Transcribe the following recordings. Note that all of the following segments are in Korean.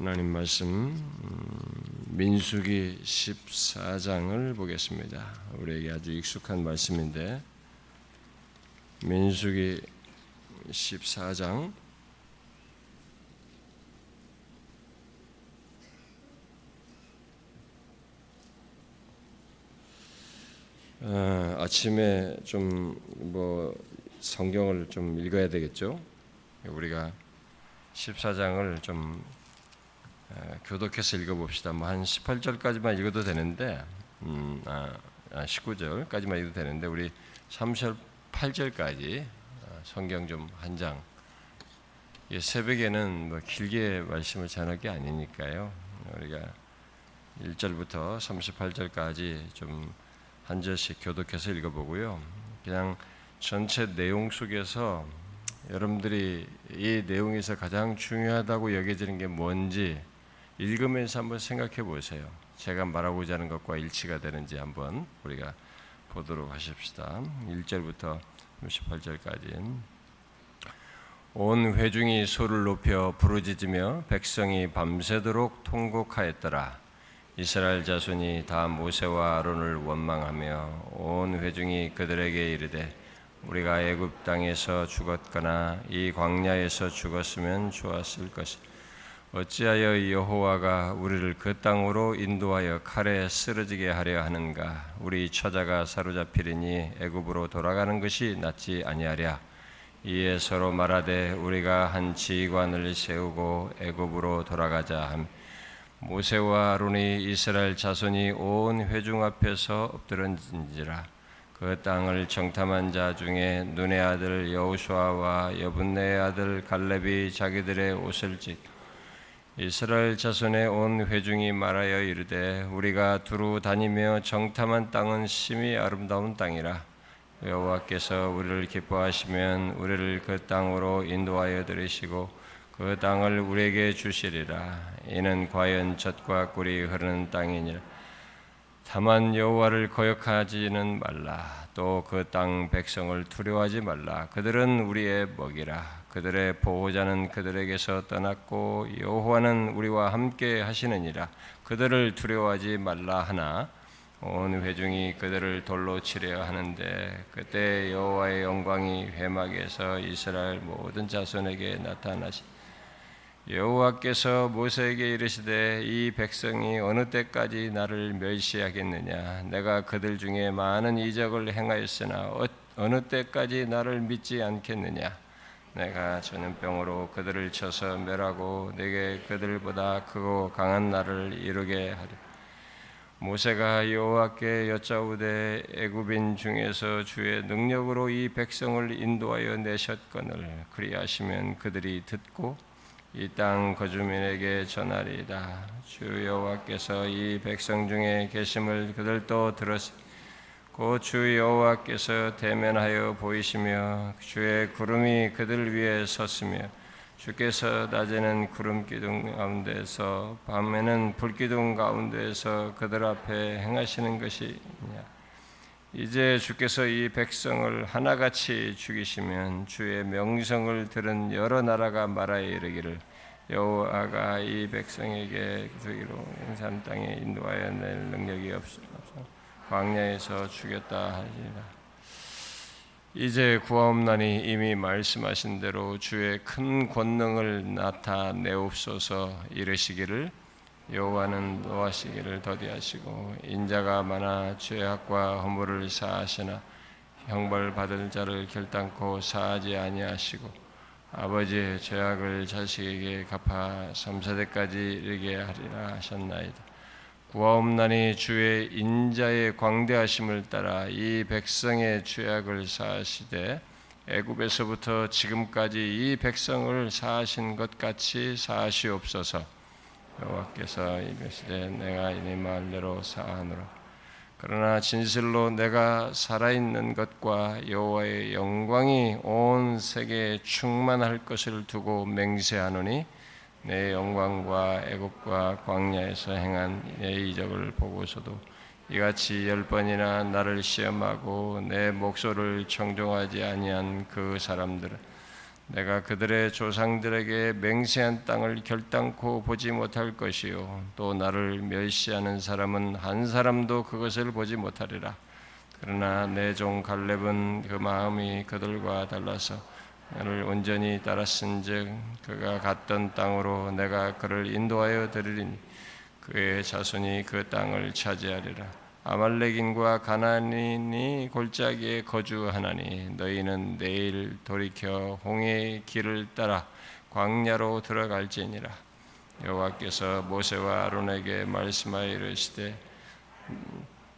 하나님 말씀 음, 민수기 14장을 보겠습니다. 우리에게 아주 익숙한 말씀인데 민수기 14장 어, 아침에 좀 뭐 성경을 좀 읽어야 되겠죠. 우리가 14장을 좀 교독해서 읽어봅시다. 뭐 한 18절까지만 읽어도 되는데, 음, 아, 19절까지만 아, 읽어도 되는데 우리 38절까지 아, 성경 좀 한 장. 새벽에는 뭐 길게 말씀을 전할 게 아니니까요. 우리가 1절부터 38절까지 좀 한 절씩 교독해서 읽어보고요. 그냥 전체 내용 속에서 여러분들이 이 내용에서 가장 중요하다고 여겨지는 게 뭔지 읽으면서 한번 생각해 보세요. 제가 말하고자 하는 것과 일치가 되는지 한번 우리가 보도록 하십시다. 1절부터 18절까지 온 회중이 소를 높여 부르짖으며 백성이 밤새도록 통곡하였더라. 이스라엘 자손이 다 모세와 아론을 원망하며 온 회중이 그들에게 이르되 우리가 애굽 땅에서 죽었거나 이 광야에서 죽었으면 좋았을 것이 어찌하여 여호와가 우리를 그 땅으로 인도하여 칼에 쓰러지게 하려 하는가? 우리 처자가 사로잡히리니 애굽으로 돌아가는 것이 낫지 아니하랴. 이에 서로 말하되 우리가 한 지휘관을 세우고 애굽으로 돌아가자 함. 모세와 아론이 이스라엘 자손이 온 회중 앞에서 엎드런지라. 그 땅을 정탐한 자 중에 눈의 아들 여우수아와 여분네의 아들 갈렙이 자기들의 옷을 찢 이스라엘 자손의 온 회중이 말하여 이르되 우리가 두루 다니며 정탐한 땅은 심히 아름다운 땅이라 여호와께서 우리를 기뻐하시면 우리를 그 땅으로 인도하여 들으시고 그 땅을 우리에게 주시리라 이는 과연 젖과 꿀이 흐르는 땅이니라 다만 여호와를 거역하지는 말라. 또 그 땅 백성을 두려워하지 말라. 그들은 우리의 먹이라. 그들의 보호자는 그들에게서 떠났고 여호와는 우리와 함께 하시느니라. 그들을 두려워하지 말라 하나. 온 회중이 그들을 돌로 치려 하는데 그때 여호와의 영광이 회막에서 이스라엘 모든 자손에게 나타나시. 여호와께서 모세에게 이르시되 이 백성이 어느 때까지 나를 멸시하겠느냐? 내가 그들 중에 많은 이적을 행하였으나 어, 어느 때까지 나를 믿지 않겠느냐 내가 전염병으로 그들을 쳐서 멸하고 내게 그들보다 크고 강한 나를 이루게 하리 모세가 여호와께 여짜오되 애굽인 중에서 주의 능력으로 이 백성을 인도하여 내셨거늘 그리하시면 그들이 듣고 이 땅 거주민에게 전하리이다. 주 여호와께서 이 백성 중에 계심을 그들도 들었. 곧주 여호와께서 대면하여 보이시며 주의 구름이 그들 위에 섰으며 주께서 낮에는 구름 기둥 가운데서 밤에는 불 기둥 가운데서 그들 앞에 행하시는 것이냐. 이제 주께서 이 백성을 하나같이 죽이시면 주의 명성을 들은 여러 나라가 말하여 이르기를 여호와가 이 백성에게 주기로 산 땅에 인도하여 낼 능력이 없어 광야에서 죽였다 하리라. 이제 구하옵나니 이미 말씀하신 대로 주의 큰 권능을 나타내옵소서 이르시기를 여호와는 노하시기를 더디하시고 인자가 많아 죄악과 허물을 사하시나 형벌 받을 자를 결단코 사하지 아니하시고 아버지의 죄악을 자식에게 갚아 3세대까지 이르게 하리라 하셨나이다. 구하옵나니 주의 인자의 광대하심을 따라 이 백성의 죄악을 사하시되 애굽에서부터 지금까지 이 백성을 사하신 것 같이 사하시옵소서. 여호와께서 이르시되 내가 이네 말대로 사하노라 그러나 진실로 내가 살아있는 것과 여호와의 영광이 온 세계에 충만할 것을 두고 맹세하노니 내 영광과 애굽과 광야에서 행한 내 이적을 보고서도 이같이 열 번이나 나를 시험하고 내 목소리를 청종하지 아니한 그 사람들은 내가 그들의 조상들에게 맹세한 땅을 결단코 보지 못할 것이요. 또 나를 멸시하는 사람은 한 사람도 그것을 보지 못하리라. 그러나 내 종 갈렙은 그 마음이 그들과 달라서 나 를 온전히 따랐은즉 그가 갔던 땅으로 내가 그를 인도하여 드리리니 그의 자손이 그 땅을 차지하리라. 아말렉인과 가나안인이 골짜기에 거주하나니 너희는 내일 돌이켜 홍해의 길을 따라 광야로 들어갈지니라. 여호와께서 모세와 아론에게 말씀하여 이르시되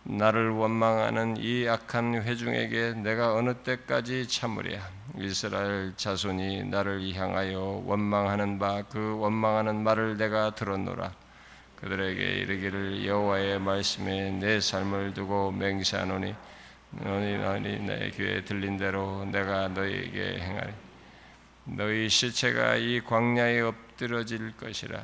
나를 원망하는 이 악한 회중에게 내가 어느 때까지 참으랴. 이스라엘 자손이 나를 향하여 원망하는 바 그 원망하는 말을 내가 들었노라. 그들에게 이르기를 여호와의 말씀에 내 삶을 두고 맹세하노니 너희 너희 내 귀에 들린 대로 내가 너희에게 행하리. 너희 시체가 이 광야에 엎드러질 것이라.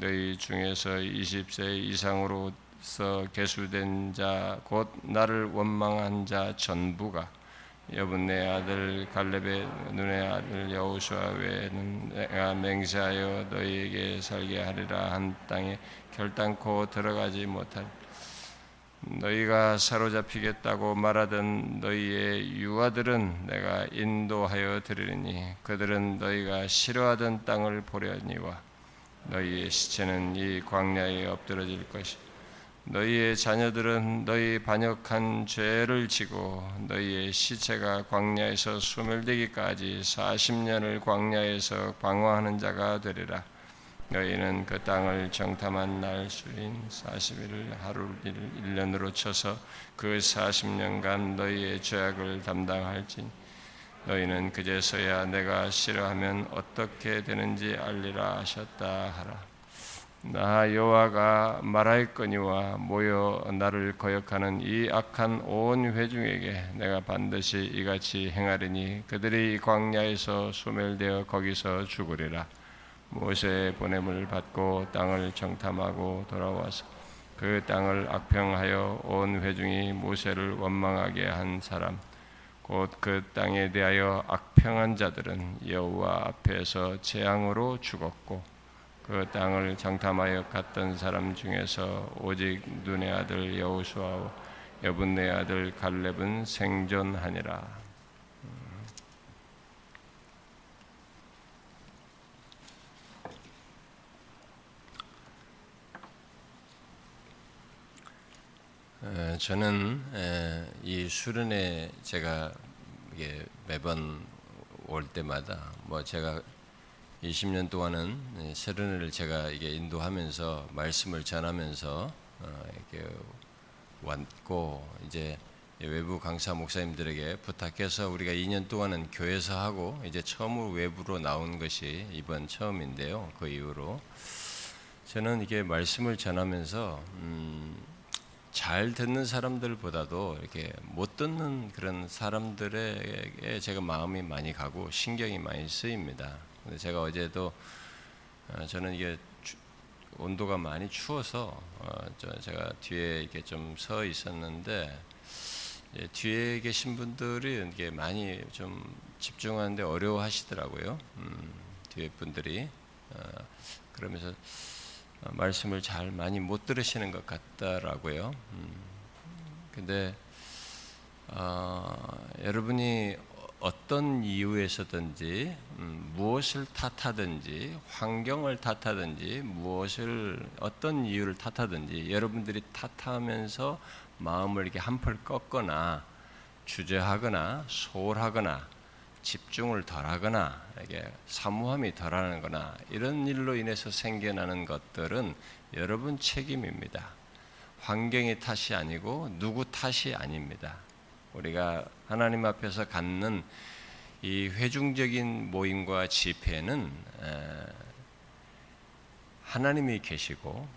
너희 중에서 20세 이상으로 서 계수된 자 곧 나를 원망한 자 전부가 여분네 아들 갈렙의 눈의 아들 여호수아 외에는 내가 맹세하여 너희에게 살게 하리라. 한 땅에 결단코 들어가지 못할. 너희가 사로잡히겠다고 말하던 너희의 유아들은 내가 인도하여 드리니 그들은 너희가 싫어하던 땅을 보려니와 너희의 시체는 이 광야에 엎드러질 것이 너희의 자녀들은 너희 반역한 죄를 지고 너희의 시체가 광야에서 소멸되기까지 40년을 광야에서 방황하는 자가 되리라. 너희는 그 땅을 정탐한 날 수인 40일을 하루 1년으로 쳐서 그 40년간 너희의 죄악을 담당할지 너희는 그제서야 내가 싫어하면 어떻게 되는지 알리라 하셨다 하라 나 여호와가 말하였거니와 모여 나를 거역하는 이 악한 온 회중에게 내가 반드시 이같이 행하리니 그들이 광야에서 소멸되어 거기서 죽으리라. 모세의 보냄을 받고 땅을 정탐하고 돌아와서 그 땅을 악평하여 온 회중이 모세를 원망하게 한 사람 곧 그 땅에 대하여 악평한 자들은 여호와 앞에서 재앙으로 죽었고 그 땅을 정탐하여 갔던 사람 중에서 오직 눈의 아들 여호수아와 여분네 아들 갈렙은 생존하니라. 저는 이 수련회 제가 매번 올 때마다 뭐 제가 20년 동안은 수련회를 제가 이게 인도하면서 말씀을 전하면서 어, 이렇게 왔고 이제 외부 강사 목사님들에게 부탁해서 우리가 2년 동안은 교회에서 하고 이제 처음으로 외부로 나온 것이 이번 처음인데요. 그 이후로 저는 이게 말씀을 전하면서 음, 잘 듣는 사람들보다도 이렇게 못 듣는 그런 사람들에게 제가 마음이 많이 가고 신경이 많이 쓰입니다. 제가 어제도 어, 저는 이게 온도가 많이 추워서 어, 제가 뒤에 이렇게 좀 서 있었는데 뒤에 계신 분들이 이게 많이 좀 집중하는데 어려워하시더라고요. 음, 뒤에 분들이 어, 그러면서 어, 말씀을 잘 많이 못 들으시는 것 같다라고요. 음, 근데 어, 여러분이 어떤 이유에서든지 음, 무엇을 탓하든지 환경을 탓하든지 무엇을 어떤 이유를 탓하든지 여러분들이 탓하면서 마음을 이렇게 한풀 꺾거나 주저하거나 소홀하거나 집중을 덜하거나 이게 사무함이 덜하는거나 이런 일로 인해서 생겨나는 것들은 여러분 책임입니다. 환경의 탓이 아니고 누구 탓이 아닙니다. 우리가 하나님 앞에서 갖는 이 회중적인 모임과 집회는 하나님이 계시고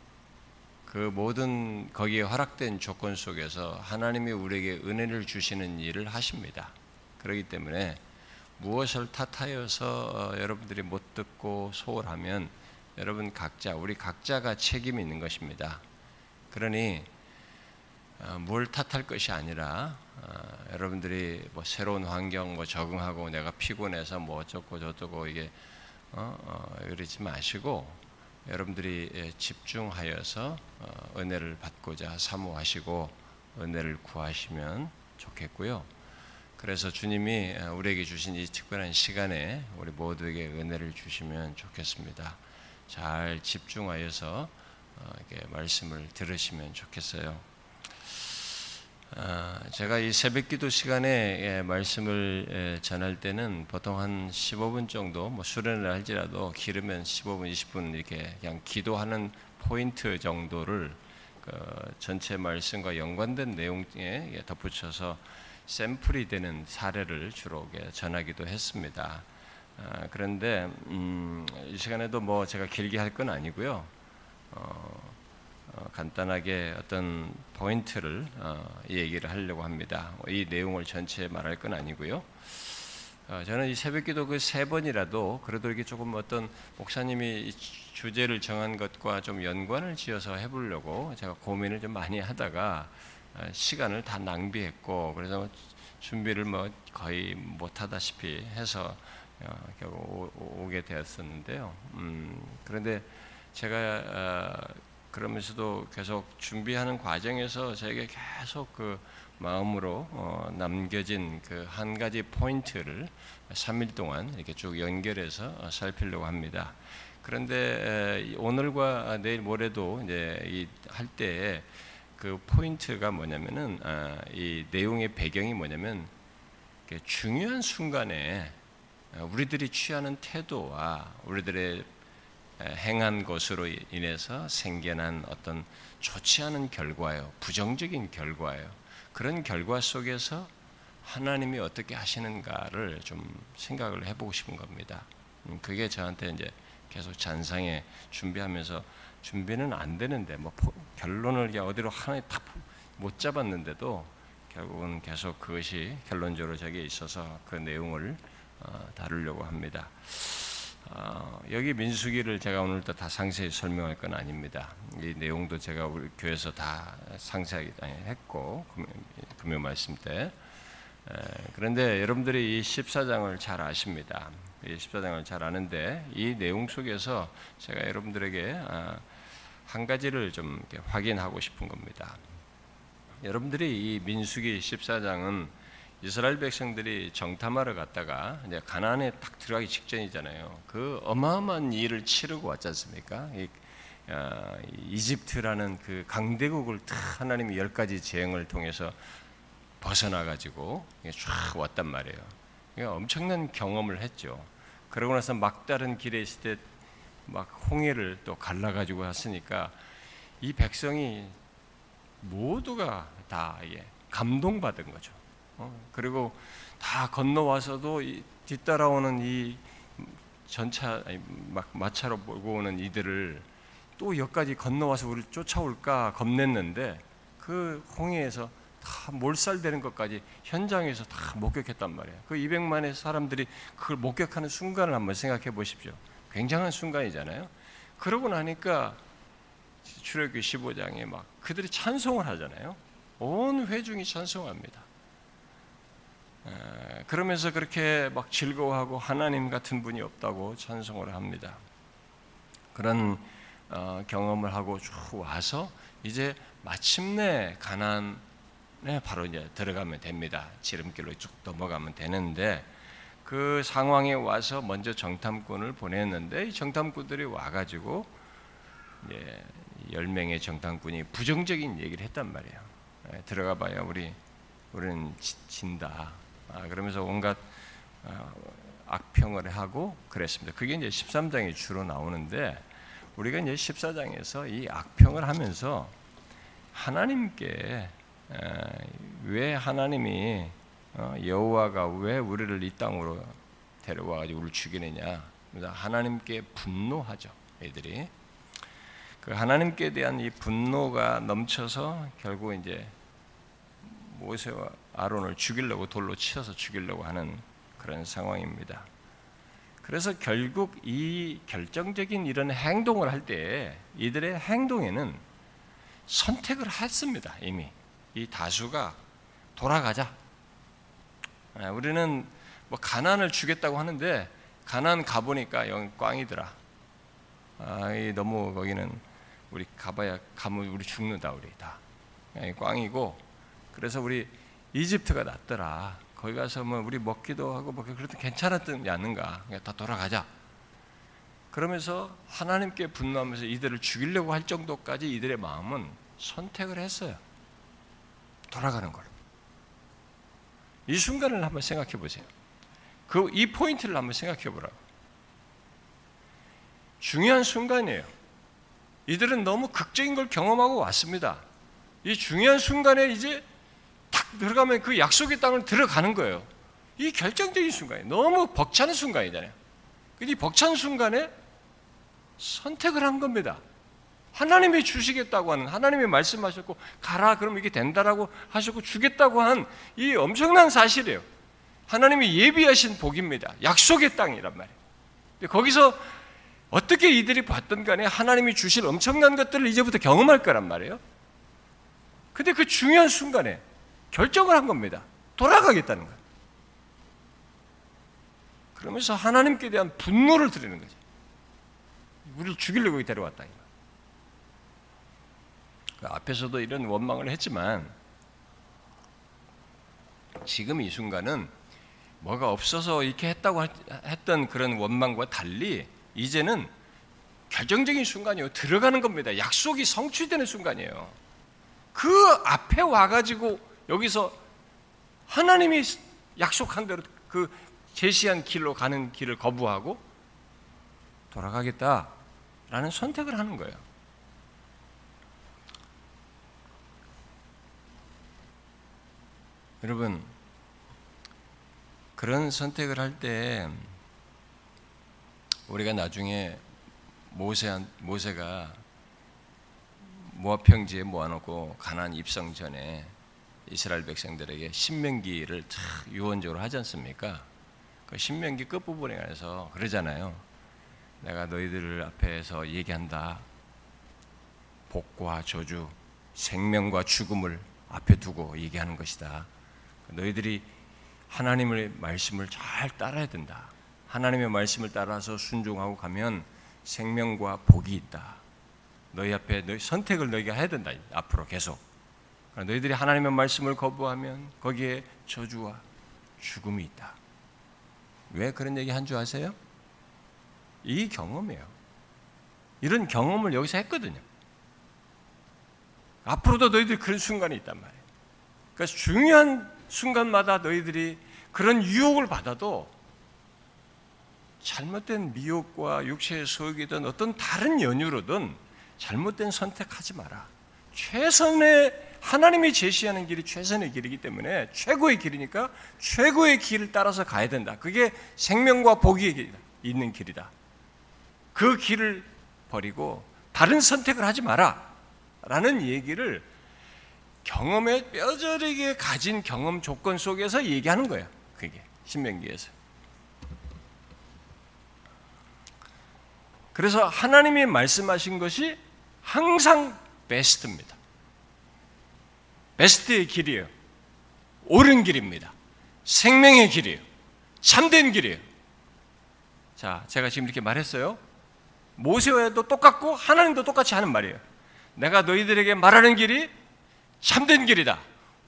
그 모든 거기에 허락된 조건 속에서 하나님이 우리에게 은혜를 주시는 일을 하십니다. 그렇기 때문에 무엇을 탓하여서 어, 여러분들이 못 듣고 소홀하면 여러분 각자 우리 각자가 책임이 있는 것입니다. 그러니 어, 뭘 탓할 것이 아니라 어, 여러분들이 뭐 새로운 환경 뭐 적응하고 내가 피곤해서 뭐 어쩌고 저쩌고 이게 어, 어, 이러지 마시고 여러분들이 예, 집중하여서 어, 은혜를 받고자 사모하시고 은혜를 구하시면 좋겠고요. 그래서 주님이 어, 우리에게 주신 이 특별한 시간에 우리 모두에게 은혜를 주시면 좋겠습니다. 잘 집중하여서 어, 말씀을 들으시면 좋겠어요. 아, 제가 이 새벽 기도 시간에 예, 말씀을 예, 전할 때는 보통 한 15분 정도 뭐 수련을 할지라도 길으면 15분, 20분 이렇게 그냥 기도하는 포인트 정도를 그 전체 말씀과 연관된 내용에 예, 덧붙여서 샘플이 되는 사례를 주로 전하기도 했습니다. 아, 그런데 음, 이 시간에도 뭐 제가 길게 할 건 아니고요. 어, 어, 간단하게 어떤 포인트를 어, 얘기를 하려고 합니다. 이 내용을 전체 말할 건 아니고요. 어, 저는 이 새벽기도 그 세 번이라도 그래도 이게 조금 어떤 목사님이 주제를 정한 것과 좀 연관을 지어서 해보려고 제가 고민을 좀 많이 하다가 시간을 다 낭비했고 그래서 준비를 뭐 거의 못하다시피 해서 결국 오 게 되었었는데요. 음, 그런데 제가 그러면서도 계속 준비하는 과정에서 저에게 계속 그 마음으로 어, 남겨진 그 한 가지 포인트를 3일 동안 이렇게 쭉 연결해서 어, 살피려고 합니다. 그런데 오늘과 내일 모레도 이제 할 때에 그 포인트가 뭐냐면은 아, 이 내용의 배경이 뭐냐면 중요한 순간에 어, 우리들이 취하는 태도와 우리들의 행한 것으로 인해서 생겨난 어떤 좋지 않은 결과예요. 부정적인 결과예요. 그런 결과 속에서 하나님이 어떻게 하시는가를 좀 생각을 해보고 싶은 겁니다. 음, 그게 저한테 이제 계속 잔상에 준비하면서 준비는 안 되는데 뭐 결론을 어디로 하나 딱못 잡았는데도 결국은 계속 그것이 결론적으로 저기에 있어서 그 내용을 어, 다루려고 합니다. 어, 여기 민수기를 제가 오늘도 다 상세히 설명할 건 아닙니다. 이 내용도 제가 우리 교회에서 다 상세하게 했고 금요 말씀 때. 에, 그런데 여러분들이 이 14장을 잘 아십니다. 이 14장을 잘 아는데 이 내용 속에서 제가 여러분들에게 아, 한 가지를 좀 확인하고 싶은 겁니다. 여러분들이 이 민수기 14장은 이스라엘 백성들이 정탐하러 갔다가 이제 가나안에 딱 들어가기 직전이잖아요. 그 어마어마한 일을 치르고 왔지 않습니까? 이, 어, 이집트라는 그 강대국을 하나님이 열 가지 재앙을 통해서 벗어나 가지고 쫙 왔단 말이에요. 그러니까 엄청난 경험을 했죠. 그러고 나서 막다른 길에 있을 때 막 홍해를 또 갈라 가지고 왔으니까 이 백성이 모두가 다 감동받은 거죠. 어, 그리고 다 건너와서도 뒤따라오는 이 전차 막 마차로 몰고 오는 이들을 또 여기까지 건너와서 우리를 쫓아올까 겁냈는데 그 홍해에서 다 몰살되는 것까지 현장에서 다 목격했단 말이에요. 그 200만의 사람들이 그걸 목격하는 순간을 한번 생각해 보십시오. 굉장한 순간이잖아요. 그러고 나니까 출애굽기 15장에 막 그들이 찬송을 하잖아요. 온 회중이 찬송합니다. 그러면서 그렇게 막 즐거워하고 하나님 같은 분이 없다고 찬송을 합니다. 그런 어, 경험을 하고 쭉 와서 이제 마침내 가난에 바로 이제 들어가면 됩니다. 지름길로 쭉 넘어가면 되는데 그 상황에 와서 먼저 정탐꾼을 보냈는데 이 정탐꾼들이 와가지고 이제 열 명의 정탐꾼이 부정적인 얘기를 했단 말이에요. 들어가봐야 우리 우리는 진다. 아, 그러면서 온갖 어, 악평을 하고 그랬습니다. 그게 이제 13장에 주로 나오는데 우리가 이제 14장에서 이 악평을 하면서 하나님께 왜 하나님이 어, 여호와가 왜 우리를 이 땅으로 데려와 가지고 우리를 죽이느냐? 하나님께 분노하죠. 애들이 그 하나님께 대한 이 분노가 넘쳐서 결국 이제 모세와 아론을 죽이려고 돌로 치어서 죽이려고 하는 그런 상황입니다. 그래서 결국 이 결정적인 이런 행동을 할 때 이들의 행동에는 선택을 했습니다. 이미 이 다수가 돌아가자. 아, 우리는 뭐 가난을 주겠다고 하는데 가난 가보니까 영 꽝이더라. 아, 너무 거기는 우리 가봐야 가면 우리 죽는다 우리 다. 꽝이고 그래서 우리 이집트가 낫더라. 거기 가서 뭐 우리 먹기도 하고 뭐 그래도 괜찮았지 않는가? 다 돌아가자. 그러면서 하나님께 분노하면서 이들을 죽이려고 할 정도까지 이들의 마음은 선택을 했어요. 돌아가는 걸. 이 순간을 한번 생각해 보세요. 그 이 포인트를 한번 생각해 보라고. 중요한 순간이에요. 이들은 너무 극적인 걸 경험하고 왔습니다. 이 중요한 순간에 이제 탁 들어가면 그 약속의 땅을 들어가는 거예요. 이 결정적인 순간이에요. 너무 벅찬 순간이잖아요. 이 벅찬 순간에 선택을 한 겁니다. 하나님이 주시겠다고 하는 하나님이 말씀하셨고 가라 그럼 이게 된다라고 하셨고 주겠다고 한 이 엄청난 사실이에요. 하나님이 예비하신 복입니다. 약속의 땅이란 말이에요. 거기서 어떻게 이들이 봤던 간에 하나님이 주실 엄청난 것들을 이제부터 경험할 거란 말이에요. 근데 그 중요한 순간에 결정을 한 겁니다. 돌아가겠다는 거예요. 그러면서 하나님께 대한 분노를 드리는 거죠. 우리를 죽이려고 데려왔다. 그 앞에서도 이런 원망을 했지만 지금 이 순간은 뭐가 없어서 이렇게 했다고 했던 그런 원망과 달리 이제는 결정적인 순간이에요. 들어가는 겁니다. 약속이 성취되는 순간이에요. 그 앞에 와가지고 여기서 하나님이 약속한 대로 그 제시한 길로 가는 길을 거부하고 돌아가겠다라는 선택을 하는 거예요. 여러분, 그런 선택을 할 때 우리가 나중에 모세 모세가 모압 평지에 모아놓고 가난 입성 전에 이스라엘 백성들에게 신명기를 유언적으로 하지 않습니까? 그 신명기 끝부분에 가서 그러잖아요. 내가 너희들 앞에서 얘기한다. 복과 저주, 생명과 죽음을 앞에 두고 얘기하는 것이다. 너희들이 하나님의 말씀을 잘 따라야 된다. 하나님의 말씀을 따라서 순종하고 가면 생명과 복이 있다. 너희 앞에 너희 선택을 너희가 해야 된다. 앞으로 계속. 너희들이 하나님의 말씀을 거부하면 거기에 저주와 죽음이 있다. 왜 그런 얘기 한 줄 아세요? 이 경험이에요. 이런 경험을 여기서 했거든요. 앞으로도 너희들이 그런 순간이 있단 말이에요. 그래서 중요한 순간마다 너희들이 그런 유혹을 받아도 잘못된 미혹과 육체의 소욕이든 어떤 다른 연유로든 잘못된 선택하지 마라. 최선의 하나님이 제시하는 길이 최선의 길이기 때문에 최고의 길이니까 최고의 길을 따라서 가야 된다. 그게 생명과 복이 있는 길이다. 그 길을 버리고 다른 선택을 하지 마라. 라는 얘기를 경험에 뼈저리게 가진 경험 조건 속에서 얘기하는 거예요. 그게 신명기에서. 그래서 하나님이 말씀하신 것이 항상 베스트입니다. 베스트의 길이에요. 옳은 길입니다. 생명의 길이에요. 참된 길이에요. 자, 제가 지금 이렇게 말했어요. 모세와도 똑같고 하나님도 똑같이 하는 말이에요. 내가 너희들에게 말하는 길이 참된 길이다.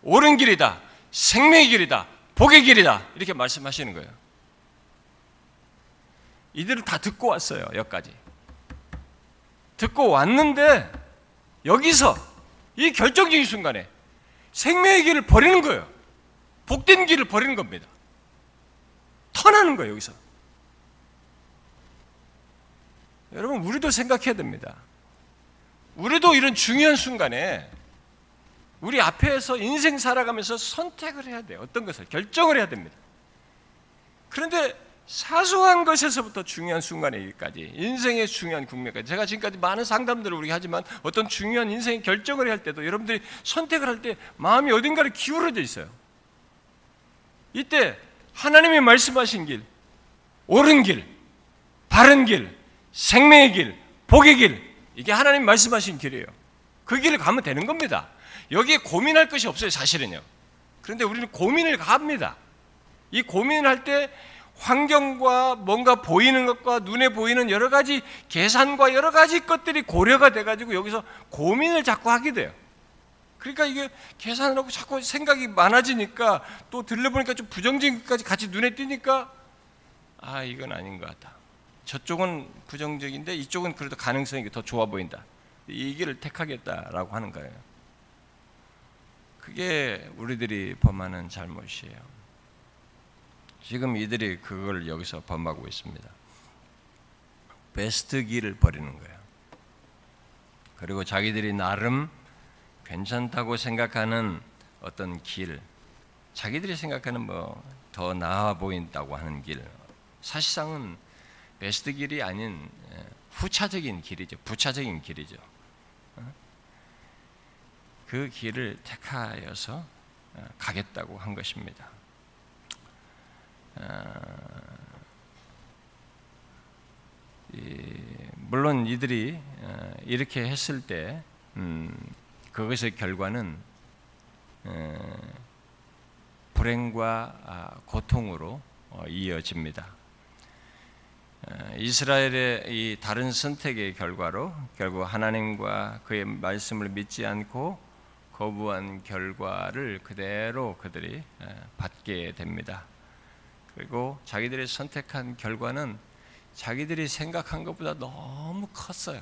옳은 길이다. 생명의 길이다. 복의 길이다. 이렇게 말씀하시는 거예요. 이들은 다 듣고 왔어요. 여기까지. 듣고 왔는데 여기서 이 결정적인 순간에 생명의 길을 버리는 거예요. 복된 길을 버리는 겁니다. 턴하는 거예요, 여기서. 여러분, 우리도 생각해야 됩니다. 우리도 이런 중요한 순간에 우리 앞에서 인생 살아가면서 선택을 해야 돼요. 어떤 것을 결정을 해야 됩니다. 그런데 사소한 것에서부터 중요한 순간에까지 인생의 중요한 국면까지 제가 지금까지 많은 상담들을 우리 하지만 어떤 중요한 인생의 결정을 할 때도 여러분들이 선택을 할 때 마음이 어딘가를 기울어져 있어요. 이때 하나님이 말씀하신 길, 옳은 길, 바른 길, 생명의 길, 복의 길 이게 하나님 말씀하신 길이에요. 그 길을 가면 되는 겁니다. 여기에 고민할 것이 없어요, 사실은요. 그런데 우리는 고민을 갑니다. 이 고민을 할때 환경과 뭔가 보이는 것과 눈에 보이는 여러 가지 계산과 여러 가지 것들이 고려가 돼가지고 여기서 고민을 자꾸 하게 돼요. 그러니까 이게 계산을 하고 자꾸 생각이 많아지니까 또 들려보니까 좀 부정적인 것까지 같이 눈에 띄니까 아 이건 아닌 것 같다. 저쪽은 부정적인데 이쪽은 그래도 가능성이 더 좋아 보인다. 이 길을 택하겠다라고 하는 거예요. 그게 우리들이 범하는 잘못이에요. 지금 이들이 그걸 여기서 범하고 있습니다. 베스트 길을 버리는 거예요. 그리고 자기들이 나름 괜찮다고 생각하는 어떤 길, 자기들이 생각하는 뭐 더 나아 보인다고 하는 길, 사실상은 베스트 길이 아닌 예, 후차적인 길이죠. 부차적인 길이죠. 어? 그 길을 택하여서 어, 가겠다고 한 것입니다. 어, 물론 이들이 이렇게 했을 때 음, 그것의 결과는 불행과 아, 고통으로 이어집니다. 이스라엘의 이 다른 선택의 결과로 결국 하나님과 그의 말씀을 믿지 않고 거부한 결과를 그대로 그들이 받게 됩니다. 그리고 자기들이 선택한 결과는 자기들이 생각한 것보다 너무 컸어요.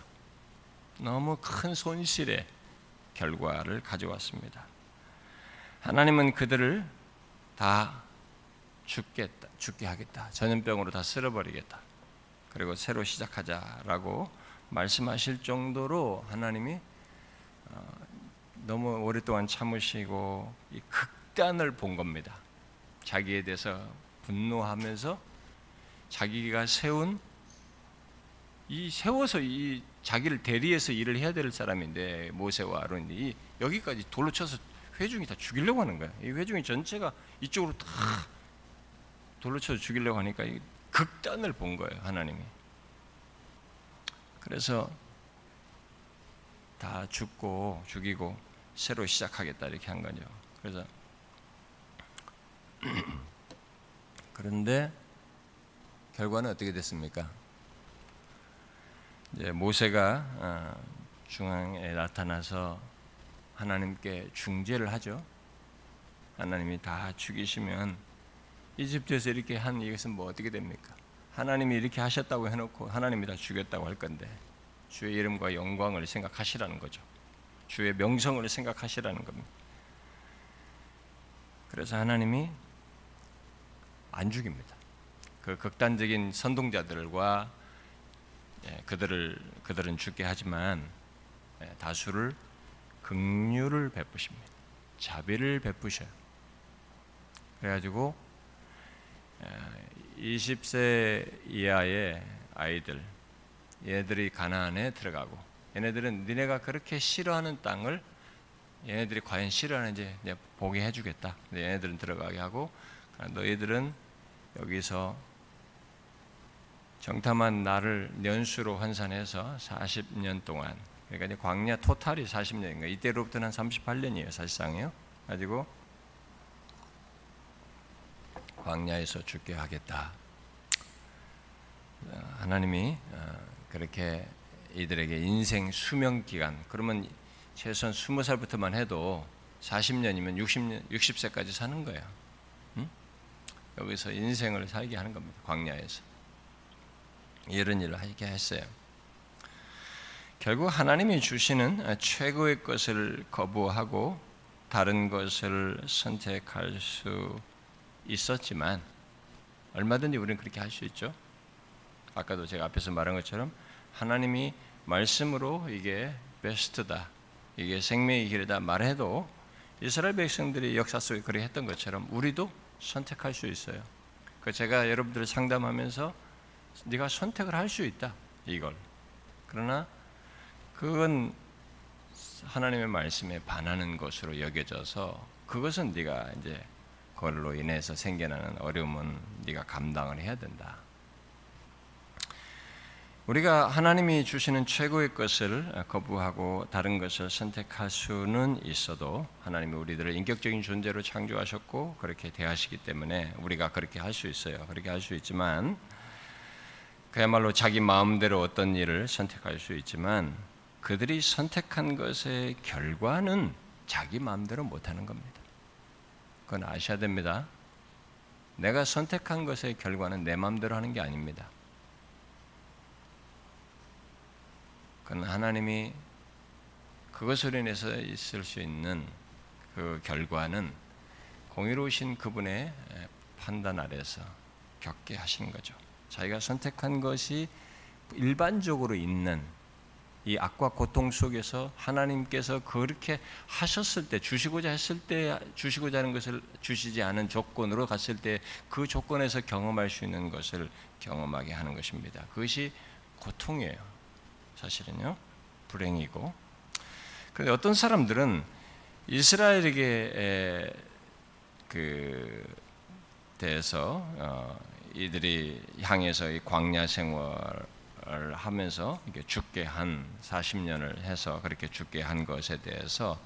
너무 큰 손실의 결과를 가져왔습니다. 하나님은 그들을 다 죽겠다, 죽게 하겠다. 전염병으로 다 쓸어버리겠다. 그리고 새로 시작하자라고 말씀하실 정도로 하나님이 어, 너무 오랫동안 참으시고 극단을 본 겁니다. 자기에 대해서 분노하면서 자기가 세운 이 세워서 이 자기를 대리해서 일을 해야 될 사람인데 모세와 아론이 여기까지 돌로 쳐서 회중이 다 죽이려고 하는 거야. 이 회중이 전체가 이쪽으로 다 돌로 쳐서 죽이려고 하니까 극단을 본 거예요, 하나님이. 그래서 다 죽고 죽이고 새로 시작하겠다 이렇게 한 거죠. 그래서 그런데 결과는 어떻게 됐습니까? 이제 모세가 어, 중앙에 나타나서 하나님께 중재를 하죠. 하나님이 다 죽이시면 이집트에서 이렇게 한 이것은 뭐 어떻게 됩니까? 하나님이 이렇게 하셨다고 해놓고 하나님이 다 죽였다고 할 건데 주의 이름과 영광을 생각하시라는 거죠. 주의 명성을 생각하시라는 겁니다. 그래서 하나님이 안 죽입니다. 그 극단적인 선동자들과 예, 그들을 그들은 죽게 하지만 예, 다수를 긍휼을 베푸십니다. 자비를 베푸셔요. 그래가지고 20세 이하의 아이들 얘네들이 가나안에 들어가고 얘네들은 니네가 그렇게 싫어하는 땅을 얘네들이 과연 싫어하는지 보게 해주겠다. 얘네들은 들어가게 하고 너희들은 여기서 정탐한 나를 년수로 환산해서 40년 동안 그러니까 광야 토탈이 40년인가 이때로부터는 38년이에요 사실상이요. 가지고 광야에서 죽게 하겠다. 어, 하나님이 어, 그렇게 이들에게 인생 수명 기간 그러면 최소한 20살부터만 해도 40년이면 60년 60세까지 사는 거예요. 응? 여기서 인생을 살게 하는 겁니다. 광야에서. 이런 일을 하게 했어요. 결국 하나님이 주시는 최고의 것을 거부하고 다른 것을 선택할 수 있었지만 얼마든지 우리는 그렇게 할 수 있죠. 아까도 제가 앞에서 말한 것처럼 하나님이 말씀으로 이게 베스트다, 이게 생명의 길이다 말해도 이스라엘 백성들이 역사 속에 그렇게 했던 것처럼 우리도 선택할 수 있어요. 그 제가 여러분들을 상담하면서 네가 선택을 할 수 있다 이걸. 그러나 그건 하나님의 말씀에 반하는 것으로 여겨져서 그것은 네가 이제 그걸로 인해서 생겨나는 어려움은 네가 감당을 해야 된다. 우리가 하나님이 주시는 최고의 것을 거부하고 다른 것을 선택할 수는 있어도 하나님이 우리들을 인격적인 존재로 창조하셨고 그렇게 대하시기 때문에 우리가 그렇게 할 수 있어요. 그렇게 할 수 있지만 그야말로 자기 마음대로 어떤 일을 선택할 수 있지만 그들이 선택한 것의 결과는 자기 마음대로 못하는 겁니다. 그건 아셔야 됩니다. 내가 선택한 것의 결과는 내 마음대로 하는 게 아닙니다. 그건 하나님이 그것으로 인해서 있을 수 있는 그 결과는 공의로우신 그분의 판단 아래서 겪게 하시는 거죠. 자기가 선택한 것이 일반적으로 있는 이 악과 고통 속에서 하나님께서 그렇게 하셨을 때 주시고자 했을 때 주시고자 하는 것을 주시지 않은 조건으로 갔을 때 그 조건에서 경험할 수 있는 것을 경험하게 하는 것입니다. 그것이 고통이에요. 사실은요. 불행이고. 그런데 어떤 사람들은 이스라엘에게 그 대해서 어, 이들이 향해서 이 광야 생활을 하면서 이게 죽게 한 40년을 해서 그렇게 죽게 한 것에 대해서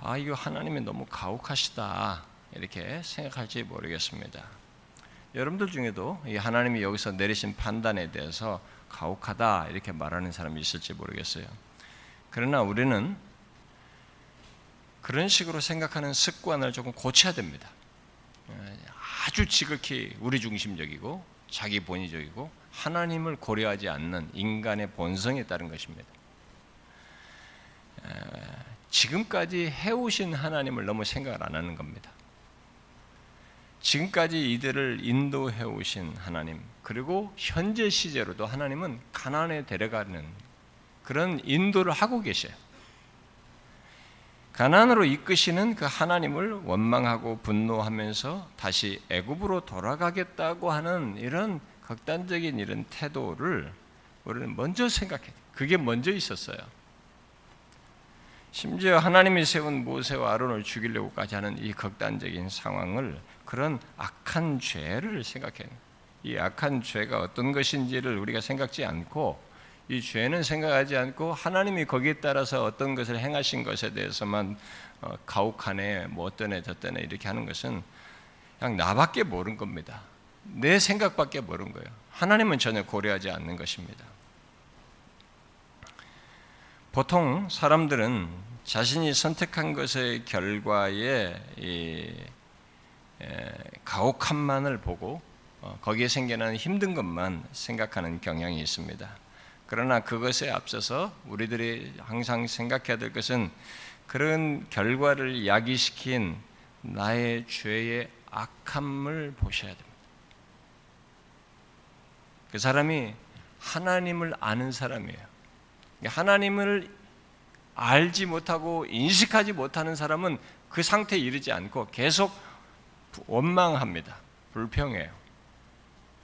아 이거 하나님이 너무 가혹하시다 이렇게 생각할지 모르겠습니다. 여러분들 중에도 이 하나님이 여기서 내리신 판단에 대해서 가혹하다 이렇게 말하는 사람이 있을지 모르겠어요. 그러나 우리는 그런 식으로 생각하는 습관을 조금 고쳐야 됩니다. 아주 지극히 우리 중심적이고 자기 본의적이고 하나님을 고려하지 않는 인간의 본성에 따른 것입니다. 지금까지 해오신 하나님을 너무 생각을 안 하는 겁니다. 지금까지 이들을 인도해 오신 하나님, 그리고 현재 시제로도 하나님은 가난에 데려가는 그런 인도를 하고 계셔요. 가난으로 이끄시는 그 하나님을 원망하고 분노하면서 다시 애굽으로 돌아가겠다고 하는 이런 극단적인 이런 태도를 우리는 먼저 생각해. 그게 먼저 있었어요. 심지어 하나님이 세운 모세와 아론을 죽이려고까지 하는 이 극단적인 상황을 그런 악한 죄를 생각해. 이 악한 죄가 어떤 것인지를 우리가 생각지 않고 이 죄는 생각하지 않고 하나님이 거기에 따라서 어떤 것을 행하신 것에 대해서만 어, 가혹하네, 뭐 어떠네, 저떠네 이렇게 하는 것은 그냥 나밖에 모르는 겁니다. 내 생각밖에 모르는 거예요. 하나님은 전혀 고려하지 않는 것입니다. 보통 사람들은 자신이 선택한 것의 결과에 가혹함만을 보고 어, 거기에 생겨나는 힘든 것만 생각하는 경향이 있습니다. 그러나 그것에 앞서서 우리들이 항상 생각해야 될 것은 그런 결과를 야기시킨 나의 죄의 악함을 보셔야 됩니다. 그 사람이 하나님을 아는 사람이에요. 하나님을 알지 못하고 인식하지 못하는 사람은 그 상태에 이르지 않고 계속 원망합니다. 불평해요.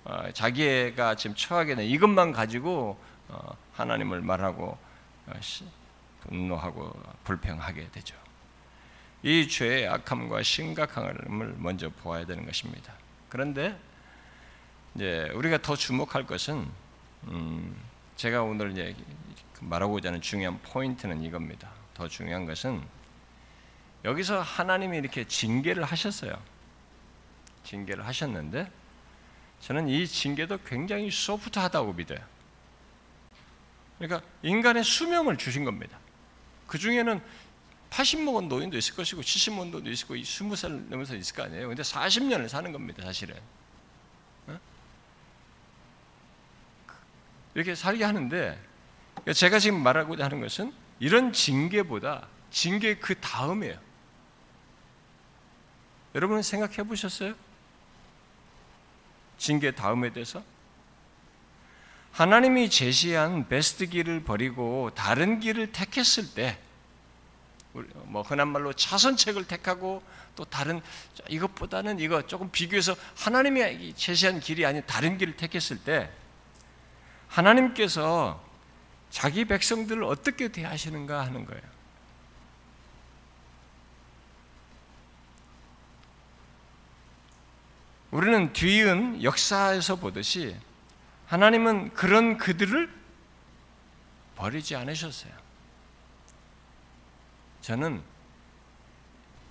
어, 자기가 지금 처하게 된 이것만 가지고 어, 하나님을 말하고 어, 분노하고 불평하게 되죠. 이 죄의 악함과 심각함을 먼저 보아야 되는 것입니다. 그런데 이제 우리가 더 주목할 것은 음 제가 오늘 이제 말하고자 하는 중요한 포인트는 이겁니다. 더 중요한 것은 여기서 하나님이 이렇게 징계를 하셨어요. 징계를 하셨는데 저는 이 징계도 굉장히 소프트하다고 믿어요. 그러니까 인간의 수명을 주신 겁니다. 그 중에는 80 먹은 노인도 있을 것이고 70 먹은 노인도 있을 거고 20살 넘어서 있을 거 아니에요. 근데 40년을 사는 겁니다, 사실은. 어? 이렇게 살게 하는데 그러니까 제가 지금 말하고자 하는 것은 이런 징계보다 징계 그 다음이에요. 여러분 생각해 보셨어요? 징계 다음에 대해서? 하나님이 제시한 베스트 길을 버리고 다른 길을 택했을 때, 뭐 흔한 말로 차선책을 택하고 또 다른 이것보다는 이거 조금 비교해서 하나님이 제시한 길이 아닌 다른 길을 택했을 때, 하나님께서 자기 백성들을 어떻게 대하시는가 하는 거예요. 우리는 뒤은 역사에서 보듯이 하나님은 그런 그들을 버리지 않으셨어요. 저는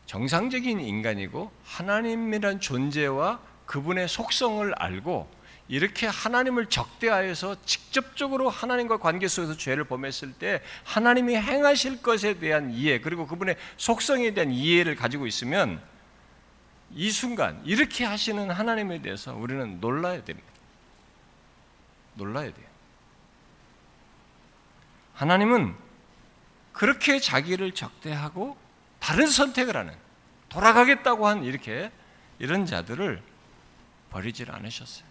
정상적인 인간이고 하나님이란 존재와 그분의 속성을 알고 이렇게 하나님을 적대하여서 직접적으로 하나님과 관계 속에서 죄를 범했을 때 하나님이 행하실 것에 대한 이해 그리고 그분의 속성에 대한 이해를 가지고 있으면 이 순간 이렇게 하시는 하나님에 대해서 우리는 놀라야 됩니다. 놀라야 돼요. 하나님은 그렇게 자기를 적대하고 다른 선택을 하는 돌아가겠다고 한 이렇게 이런 자들을 버리질 않으셨어요.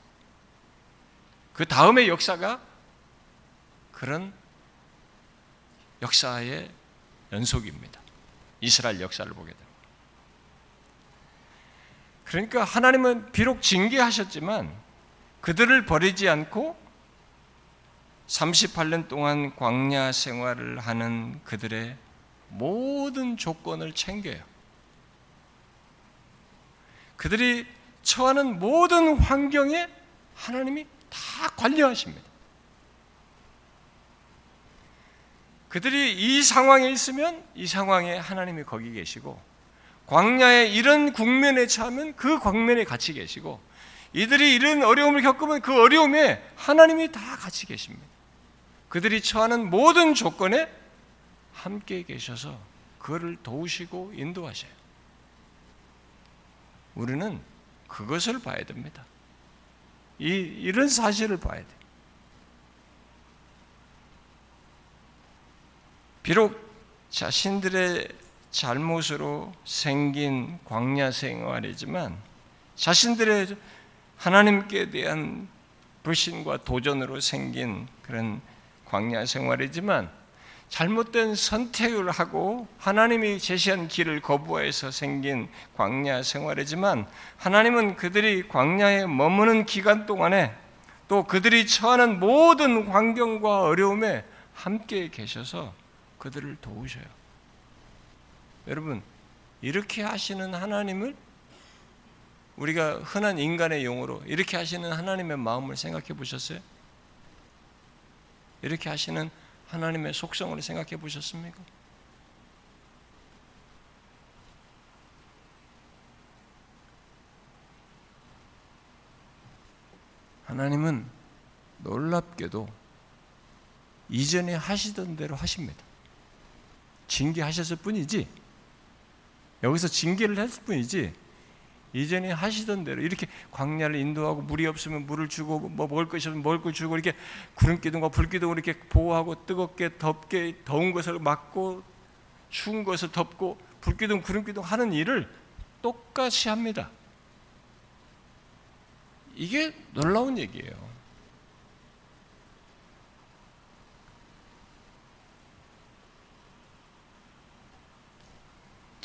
그 다음의 역사가 그런 역사의 연속입니다. 이스라엘 역사를 보게 됩니다. 그러니까 하나님은 비록 징계하셨지만 그들을 버리지 않고 38년 동안 광야 생활을 하는 그들의 모든 조건을 챙겨요. 그들이 처하는 모든 환경에 하나님이 다 관여하십니다. 그들이 이 상황에 있으면 이 상황에 하나님이 거기 계시고 광야에 이런 국면에 처하면 그 광면에 같이 계시고 이들이 이런 어려움을 겪으면 그 어려움에 하나님이 다 같이 계십니다. 그들이 처하는 모든 조건에 함께 계셔서 그를 도우시고 인도하셔요. 우리는 그것을 봐야 됩니다. 이, 이런 사실을 봐야 돼. 비록 자신들의 잘못으로 생긴 광야 생활이지만 자신들의 하나님께 대한 불신과 도전으로 생긴 그런 광야 생활이지만 잘못된 선택을 하고 하나님이 제시한 길을 거부해서 생긴 광야 생활이지만 하나님은 그들이 광야에 머무는 기간 동안에 또 그들이 처하는 모든 환경과 어려움에 함께 계셔서 그들을 도우셔요. 여러분, 이렇게 하시는 하나님을 우리가 흔한 인간의 용어로 이렇게 하시는 하나님의 마음을 생각해 보셨어요? 이렇게 하시는 하나님의 속성을 생각해 보셨습니까? 하나님은 놀랍게도 이전에 하시던 대로 하십니다. 징계하셨을 뿐이지, 여기서 징계를 했을 뿐이지, 이전에 하시던 대로 이렇게 광야를 인도하고 물이 없으면 물을 주고 뭐 먹을 것이 없으면 먹을 걸 주고 이렇게 구름 기둥과 불 기둥을 이렇게 보호하고 뜨겁게 덥게 더운 것을 막고 추운 것을 덮고 불 기둥 구름 기둥 하는 일을 똑같이 합니다. 이게 놀라운 얘기예요.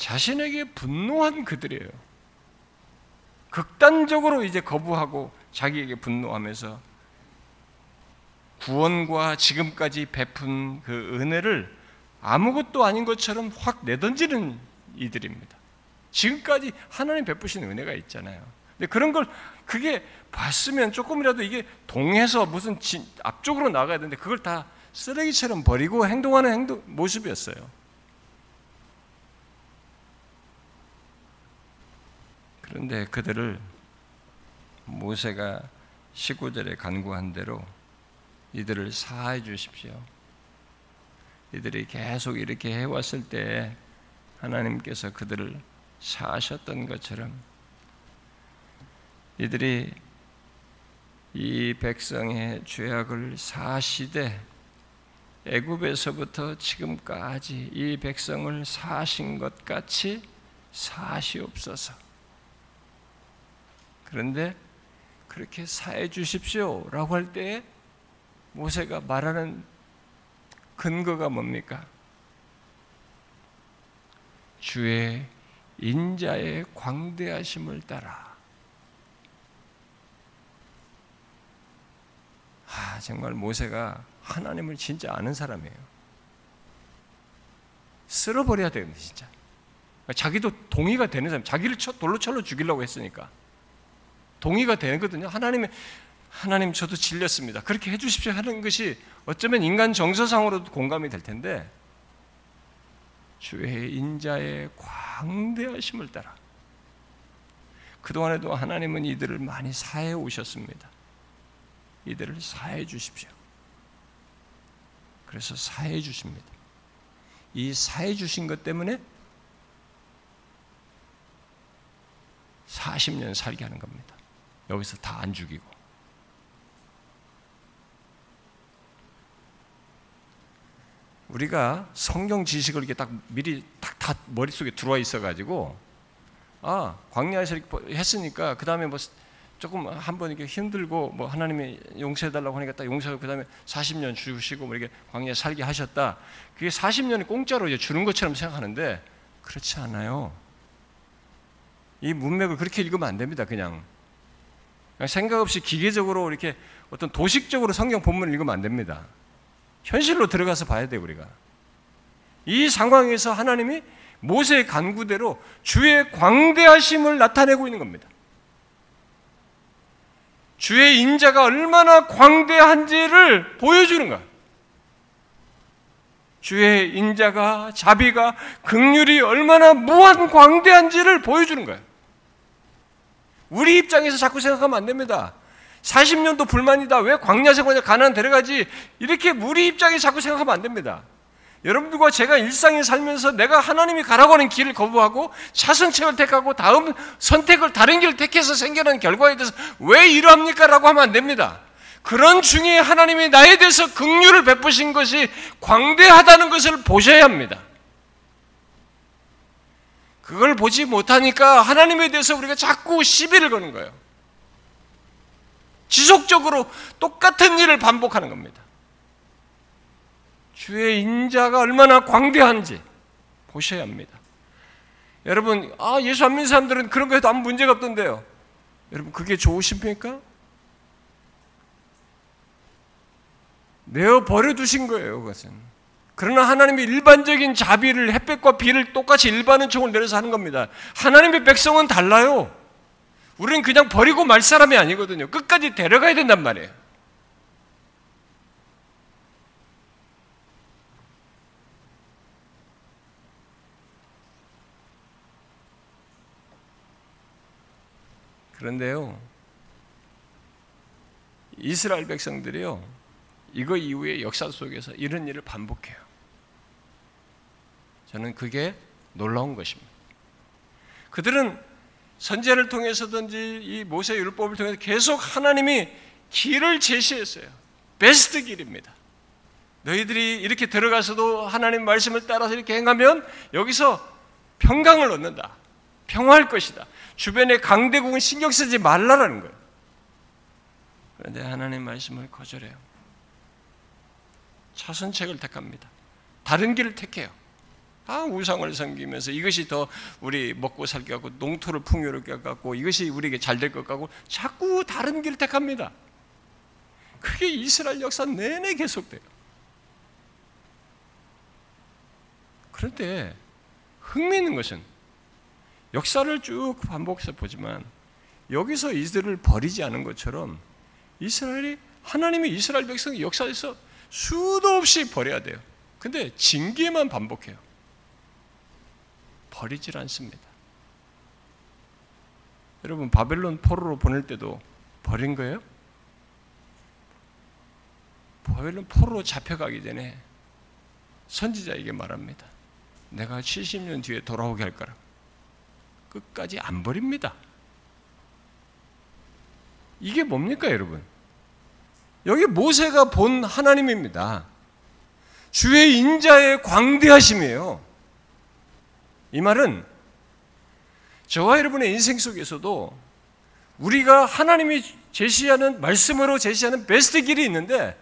자신에게 분노한 그들이에요. 극단적으로 이제 거부하고 자기에게 분노하면서 구원과 지금까지 베푼 그 은혜를 아무것도 아닌 것처럼 확 내던지는 이들입니다. 지금까지 하나님 베푸신 은혜가 있잖아요. 근데 그런 걸 그게 봤으면 조금이라도 이게 동해서 무슨 진, 앞쪽으로 나가야 되는데 그걸 다 쓰레기처럼 버리고 행동하는 행동 모습이었어요. 그런데 그들을 모세가 19절에 간구한 대로 이들을 사해 주십시오. 이들이 계속 이렇게 해왔을 때 하나님께서 그들을 사하셨던 것처럼 이들이 이 백성의 죄악을 사시되 애굽에서부터 지금까지 이 백성을 사신 것 같이 사시옵소서. 그런데 그렇게 사해 주십시오 라고 할때 모세가 말하는 근거가 뭡니까? 주의 인자의 광대하심을 따라. 아, 정말 모세가 하나님을 진짜 아는 사람이에요. 쓸어버려야 되는데, 진짜. 자기도 동의가 되는 사람, 자기를 돌로 철로 죽이려고 했으니까. 동의가 되거든요. 하나님의 하나님 저도 질렸습니다. 그렇게 해 주십시오 하는 것이 어쩌면 인간 정서상으로도 공감이 될 텐데 주의 인자의 광대하심을 따라 그동안에도 하나님은 이들을 많이 사해 오셨습니다. 이들을 사해 주십시오. 그래서 사해 주십니다. 이 사해 주신 것 때문에 40년 살게 하는 겁니다. 여기서 다 안 죽이고. 우리가 성경 지식을 이렇게 딱 미리 딱 다 머릿속에 들어와 있어 가지고, 아, 광야에서 했으니까, 그 다음에 뭐 조금 한번 이렇게 힘들고, 뭐 하나님이 용서해 달라고 하니까 딱 용서하고, 그 다음에 40년 주시고, 뭐 이렇게 광야에 살게 하셨다. 그게 40년이 공짜로 이제 주는 것처럼 생각하는데, 그렇지 않아요. 이 문맥을 그렇게 읽으면 안 됩니다. 그냥. 생각 없이 기계적으로 이렇게 어떤 도식적으로 성경 본문을 읽으면 안 됩니다. 현실로 들어가서 봐야 돼요, 우리가. 이 상황에서 하나님이 모세의 간구대로 주의 광대하심을 나타내고 있는 겁니다. 주의 인자가 얼마나 광대한지를 보여주는 거야. 주의 인자가 자비가 극률이 얼마나 무한 광대한지를 보여주는 거예요. 우리 입장에서 자꾸 생각하면 안 됩니다. 40년도 불만이다. 왜 광야 생활에 가난 데려가지? 이렇게 우리 입장에 자꾸 생각하면 안 됩니다. 여러분들과 제가 일상에 살면서 내가 하나님이 가라고 하는 길을 거부하고 차선책을 택하고 다음 선택을 다른 길을 택해서 생겨난 결과에 대해서 왜 이러합니까? 라고 하면 안 됩니다. 그런 중에 하나님이 나에 대해서 긍휼을 베푸신 것이 광대하다는 것을 보셔야 합니다. 그걸 보지 못하니까 하나님에 대해서 우리가 자꾸 시비를 거는 거예요. 지속적으로 똑같은 일을 반복하는 겁니다. 주의 인자가 얼마나 광대한지 보셔야 합니다. 여러분, 아, 예수 안 믿는 사람들은 그런 거 해도 아무 문제가 없던데요. 여러분, 그게 좋으십니까? 내어 버려두신 거예요, 그것은. 그러나 하나님의 일반적인 자비를, 햇볕과 비를 똑같이 일반은 총을 내려서 하는 겁니다. 하나님의 백성은 달라요. 우리는 그냥 버리고 말 사람이 아니거든요. 끝까지 데려가야 된단 말이에요. 그런데요, 이스라엘 백성들이요, 이거 이후에 역사 속에서 이런 일을 반복해요. 저는 그게 놀라운 것입니다. 그들은 선제를 통해서든지 이 모세 율법을 통해서 계속 하나님이 길을 제시했어요. 베스트 길입니다. 너희들이 이렇게 들어가서도 하나님 말씀을 따라서 이렇게 행하면 여기서 평강을 얻는다. 평화할 것이다. 주변에 강대국은 신경 쓰지 말라라는 거예요. 그런데 하나님 말씀을 거절해요. 차선책을 택합니다. 다른 길을 택해요. 아, 우상을 섬기면서 이것이 더 우리 먹고 살게 하고 농토를 풍요롭게 하고 이것이 우리에게 잘 될 것 같고 자꾸 다른 길을 택합니다. 그게 이스라엘 역사 내내 계속돼요. 그런데 흥미있는 것은 역사를 쭉 반복해서 보지만 여기서 이들을 버리지 않은 것처럼 이스라엘이 하나님이 이스라엘 백성 역사에서 수도 없이 버려야 돼요. 근데 징계만 반복해요. 버리질 않습니다. 여러분 바벨론 포로로 보낼 때도 버린 거예요? 바벨론 포로로 잡혀가기 전에 선지자에게 말합니다. 내가 70년 뒤에 돌아오게 할 거라. 끝까지 안 버립니다. 이게 뭡니까, 여러분? 여기 모세가 본 하나님입니다. 주의 인자의 광대하심이에요. 이 말은 저와 여러분의 인생 속에서도 우리가 하나님이 제시하는 말씀으로 제시하는 베스트 길이 있는데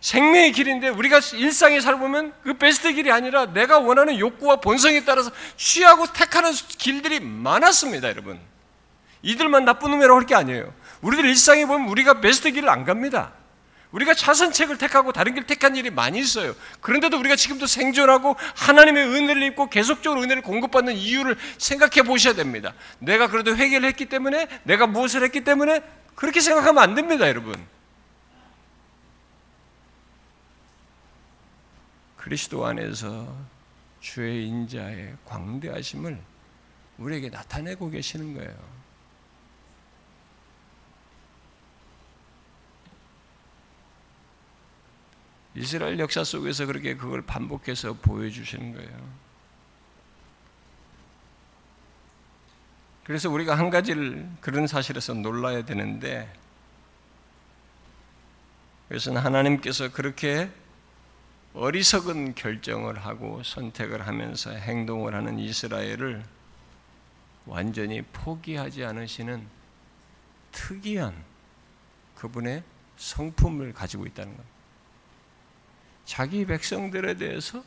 생명의 길인데 우리가 일상에 살보면 그 베스트 길이 아니라 내가 원하는 욕구와 본성에 따라서 취하고 택하는 길들이 많았습니다, 여러분. 이들만 나쁜 놈이라고 할 게 아니에요. 우리들 일상에 보면 우리가 베스트 길을 안 갑니다. 우리가 차선책을 택하고 다른 길 택한 일이 많이 있어요. 그런데도 우리가 지금도 생존하고 하나님의 은혜를 입고 계속적으로 은혜를 공급받는 이유를 생각해 보셔야 됩니다. 내가 그래도 회개를 했기 때문에 내가 무엇을 했기 때문에 그렇게 생각하면 안 됩니다, 여러분. 그리스도 안에서 주의 인자의 광대하심을 우리에게 나타내고 계시는 거예요. 이스라엘 역사 속에서 그렇게 그걸 반복해서 보여주시는 거예요. 그래서 우리가 한 가지를 그런 사실에서 놀라야 되는데, 그것은 하나님께서 그렇게 어리석은 결정을 하고 선택을 하면서 행동을 하는 이스라엘을 완전히 포기하지 않으시는 특이한 그분의 성품을 가지고 있다는 겁니다. 자기 백성들에 대해서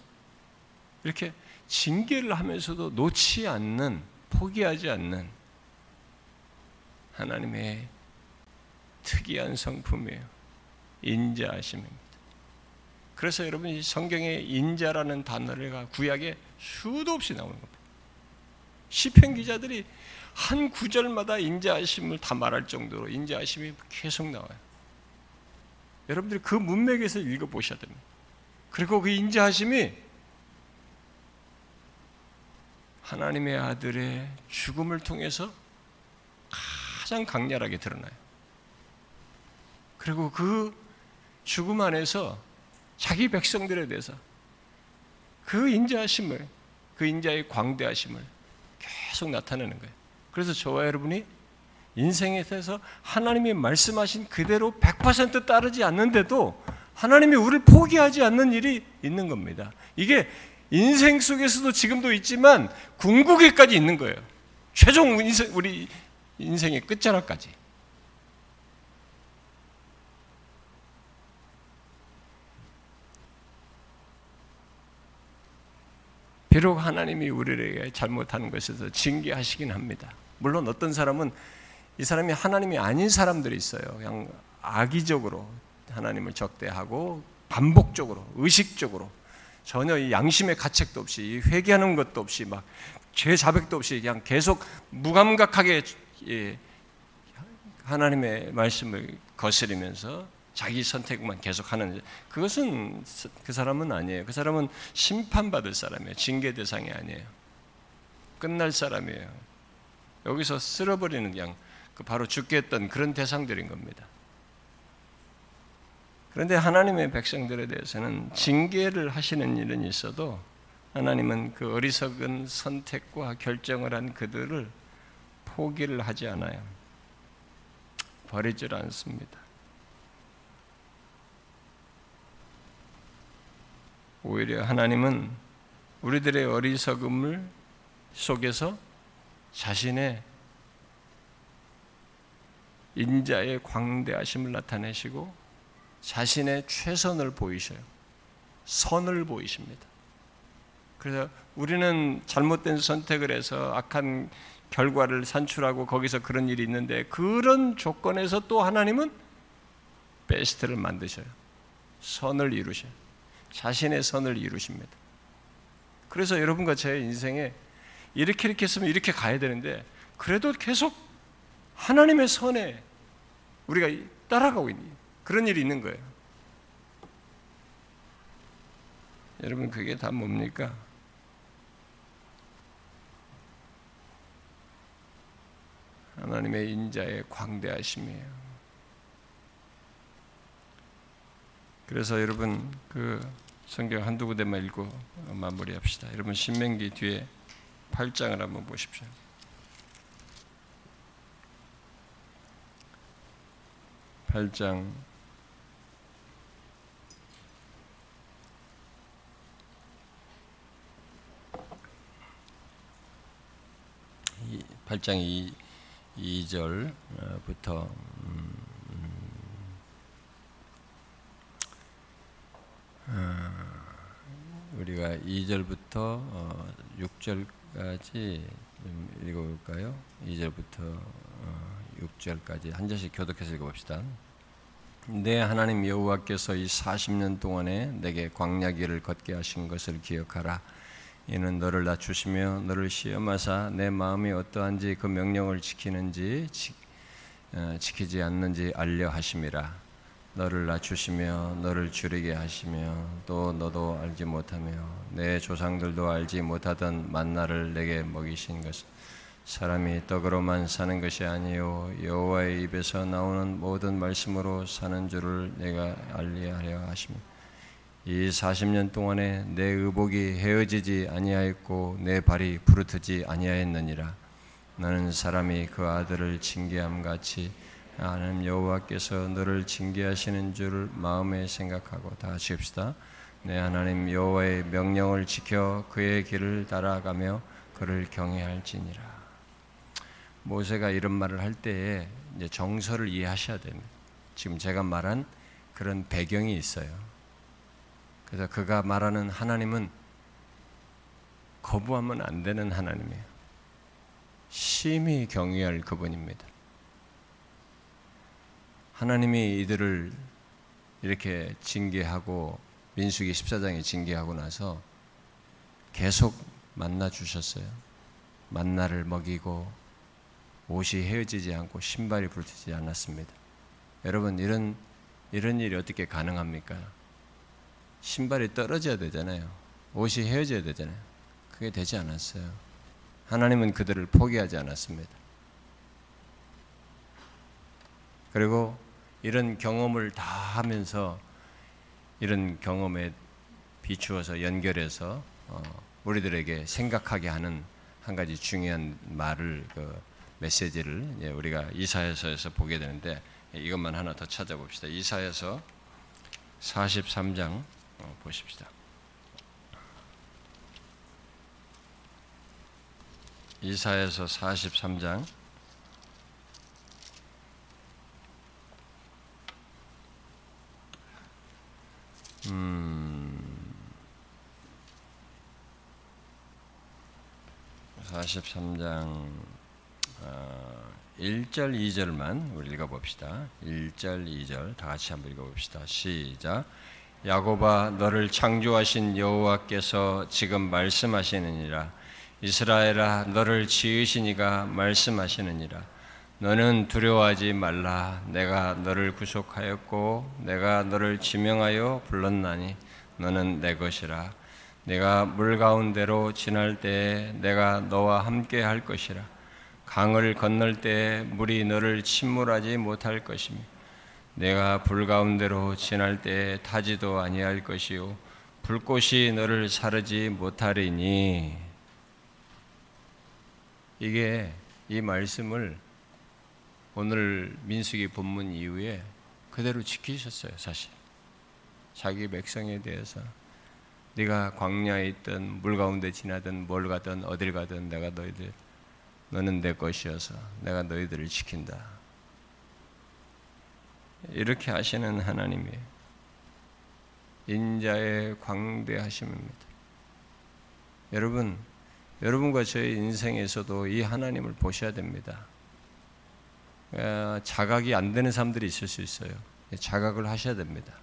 이렇게 징계를 하면서도 놓지 않는, 포기하지 않는 하나님의 특이한 성품이에요. 인자하심입니다. 그래서 여러분 이 성경에 인자라는 단어가 구약에 수도 없이 나오는 겁니다. 시편 기자들이 한 구절마다 인자하심을 다 말할 정도로 인자하심이 계속 나와요. 여러분들이 그 문맥에서 읽어 보셔야 됩니다. 그리고 그 인자하심이 하나님의 아들의 죽음을 통해서 가장 강렬하게 드러나요. 그리고 그 죽음 안에서 자기 백성들에 대해서 그 인자하심을 그 인자의 광대하심을 계속 나타내는 거예요. 그래서 저와 여러분이 인생에 대해서 하나님이 말씀하신 그대로 100% 따르지 않는데도 하나님이 우리를 포기하지 않는 일이 있는 겁니다. 이게 인생 속에서도 지금도 있지만 궁극에까지 있는 거예요. 최종 인생, 우리 인생의 끝자락까지. 비록 하나님이 우리에게 잘못하는 것에서 징계하시긴 합니다. 물론 어떤 사람은 이 사람이 하나님이 아닌 사람들이 있어요. 그냥 악의적으로 하나님을 적대하고 반복적으로 의식적으로 전혀 양심의 가책도 없이 회개하는 것도 없이 막 죄 자백도 없이 그냥 계속 무감각하게 예, 하나님의 말씀을 거스리면서 자기 선택만 계속하는 그것은 그 사람은 아니에요. 그 사람은 심판받을 사람이에요. 징계 대상이 아니에요. 끝날 사람이에요. 여기서 쓸어버리는 그냥 그 바로 죽겠던 그런 대상들인 겁니다. 그런데 하나님의 백성들에 대해서는 징계를 하시는 일은 있어도 하나님은 그 어리석은 선택과 결정을 한 그들을 포기를 하지 않아요. 버리질 않습니다. 오히려 하나님은 우리들의 어리석음을 속에서 자신의 인자의 광대하심을 나타내시고 자신의 최선을 보이셔요. 선을 보이십니다. 그래서 우리는 잘못된 선택을 해서 악한 결과를 산출하고 거기서 그런 일이 있는데 그런 조건에서 또 하나님은 베스트를 만드셔요. 선을 이루셔요. 자신의 선을 이루십니다. 그래서 여러분과 제 인생에 이렇게 이렇게 했으면 이렇게 가야 되는데 그래도 계속 하나님의 선에 우리가 따라가고 있는 그런 일이 있는 거예요. 여러분 그게 다 뭡니까? 하나님의 인자의 광대하심이에요. 그래서 여러분 그 성경 한두 구대만 읽고 마무리합시다. 여러분 신명기 뒤에 8장을 한번 보십시오. 팔장 8장 2, 2절부터 음, 어, 우리가 2절부터 6절까지 어, 읽어볼까요? 2절부터 6절까지 어, 한 절씩 교독해서 읽어봅시다. 내 하나님 여호와께서 이 40년 동안에 내게 광야길을 걷게 하신 것을 기억하라. 이는 너를 낮추시며 너를 시험하사 내 마음이 어떠한지 그 명령을 지키는지 어, 지키지 않는지 알려 하심이라. 너를 낮추시며 너를 줄이게 하시며 또 너도 알지 못하며 내 조상들도 알지 못하던 만나를 내게 먹이신 것은 사람이 떡으로만 사는 것이 아니요 여호와의 입에서 나오는 모든 말씀으로 사는 줄을 내가 알리하려 하시며 이 40년 동안에 내 의복이 헤어지지 아니하였고 내 발이 부르트지 아니하였느니라 너는 사람이 그 아들을 징계함 같이 하나님 여호와께서 너를 징계하시는 줄을 마음에 생각하고 다 합시다. 내 하나님 여호와의 명령을 지켜 그의 길을 따라가며 그를 경외할지니라. 모세가 이런 말을 할 때에 정서를 이해하셔야 됩니다. 지금 제가 말한 그런 배경이 있어요. 그래서 그가 말하는 하나님은 거부하면 안 되는 하나님이에요. 심히 경외할 그분입니다. 하나님이 이들을 이렇게 징계하고 민수기 14장에 징계하고 나서 계속 만나 주셨어요. 만나를 먹이고 옷이 헤어지지 않고 신발이 불티지 않았습니다. 여러분 이런 이런 일이 어떻게 가능합니까? 신발이 떨어져야 되잖아요. 옷이 헤어져야 되잖아요. 그게 되지 않았어요. 하나님은 그들을 포기하지 않았습니다. 그리고 이런 경험을 다 하면서 이런 경험에 비추어서 연결해서 어, 우리들에게 생각하게 하는 한 가지 중요한 말을 그 메시지를 우리가 이사야서에서 보게 되는데 이것만 하나 더 찾아봅시다. 이사야서 43장 어, 보십시다. 이사야서 43장 음, 43장 어, 1절 2절만 우리 읽어봅시다. 1절 2절 다 같이 한번 읽어봅시다. 시작. 야곱아 너를 창조하신 여호와께서 지금 말씀하시느니라. 이스라엘아 너를 지으시니가 말씀하시느니라. 너는 두려워하지 말라. 내가 너를 구속하였고 내가 너를 지명하여 불렀나니 너는 내 것이라. 내가 물 가운데로 지날 때에 내가 너와 함께 할 것이라. 강을 건널 때에 물이 너를 침몰하지 못할 것이며 내가 불 가운데로 지날 때에 타지도 아니할 것이요 불꽃이 너를 사르지 못하리니 이게 이 말씀을 오늘 민수기 본문 이후에 그대로 지키셨어요, 사실. 자기 백성에 대해서 네가 광야에 있든 물 가운데 지나든 뭘 가든 어딜 가든 내가 너희들 너는 내 것이어서 내가 너희들을 지킨다. 이렇게 하시는 하나님이 인자의 광대하심입니다. 여러분, 여러분과 저의 인생에서도 이 하나님을 보셔야 됩니다. 어, 자각이 안 되는 사람들이 있을 수 있어요. 자각을 하셔야 됩니다.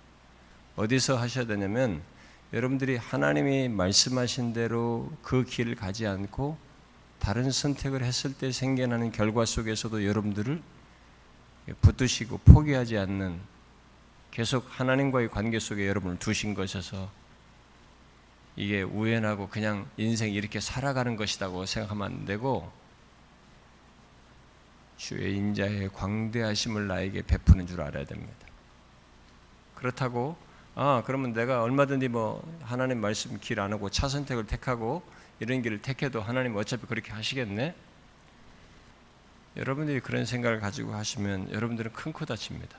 어디서 하셔야 되냐면 여러분들이 하나님이 말씀하신 대로 그 길을 가지 않고 다른 선택을 했을 때 생겨나는 결과 속에서도 여러분들을 붙드시고 포기하지 않는 계속 하나님과의 관계 속에 여러분을 두신 것에서 이게 우연하고 그냥 인생 이렇게 살아가는 것이라고 생각하면 안 되고 주의 인자의 광대하심을 나에게 베푸는 줄 알아야 됩니다. 그렇다고 아 그러면 내가 얼마든지 뭐 하나님 말씀 길 안 하고 차 선택을 택하고 이런 길을 택해도 하나님 어차피 그렇게 하시겠네? 여러분들이 그런 생각을 가지고 하시면 여러분들은 큰 코 다칩니다.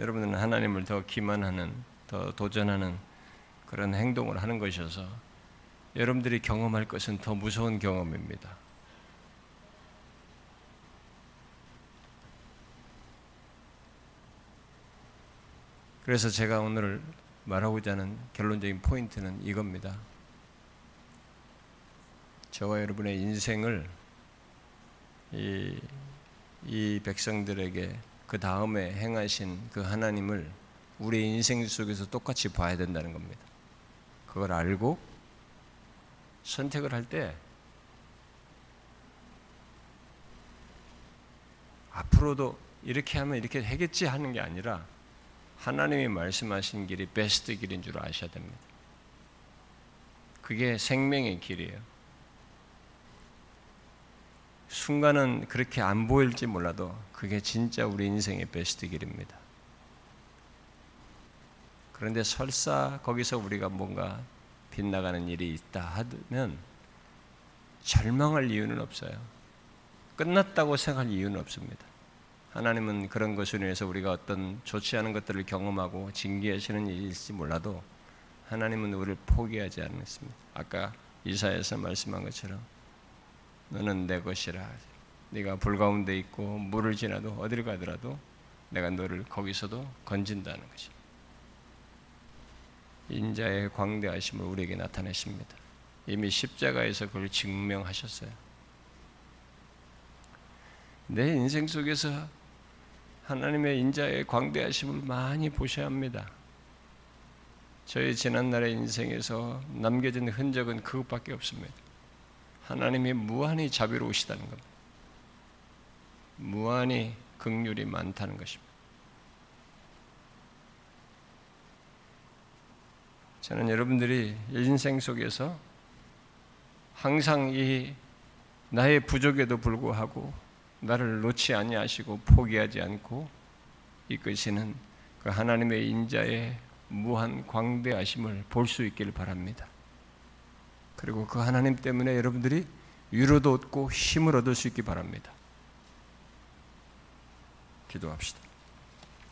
여러분들은 하나님을 더 기만하는, 더 도전하는 그런 행동을 하는 것이어서 여러분들이 경험할 것은 더 무서운 경험입니다. 그래서 제가 오늘 말하고자 하는 결론적인 포인트는 이겁니다. 저와 여러분의 인생을 이, 이 백성들에게 그 다음에 행하신 그 하나님을 우리 인생 속에서 똑같이 봐야 된다는 겁니다. 그걸 알고 선택을 할 때 앞으로도 이렇게 하면 이렇게 하겠지 하는 게 아니라 하나님이 말씀하신 길이 베스트 길인 줄 아셔야 됩니다. 그게 생명의 길이에요. 순간은 그렇게 안 보일지 몰라도 그게 진짜 우리 인생의 베스트 길입니다. 그런데 설사 거기서 우리가 뭔가 빗나가는 일이 있다 하면 절망할 이유는 없어요. 끝났다고 생각할 이유는 없습니다. 하나님은 그런 것으로 인해서 우리가 어떤 좋지 않은 것들을 경험하고 징계하시는 일일지 몰라도 하나님은 우리를 포기하지 않습니다. 아까 이사에서 말씀한 것처럼 너는 내 것이라. 네가 불 가운데 있고 물을 지나도 어디를 가더라도 내가 너를 거기서도 건진다는 것이. 인자의 광대하심을 우리에게 나타내십니다. 이미 십자가에서 그걸 증명하셨어요. 내 인생 속에서 하나님의 인자의 광대하심을 많이 보셔야 합니다. 저의 지난날의 인생에서 남겨진 흔적은 그것밖에 없습니다. 하나님이 무한히 자비로우시다는 겁니다. 무한히 극률이 많다는 것입니다. 저는 여러분들이 인생 속에서 항상 이 나의 부족에도 불구하고 나를 놓지 아니하시고 포기하지 않고 이끄시는 그 하나님의 인자의 무한 광대하심을 볼 수 있기를 바랍니다. 그리고 그 하나님 때문에 여러분들이 위로도 얻고 힘을 얻을 수 있기 바랍니다. 기도합시다.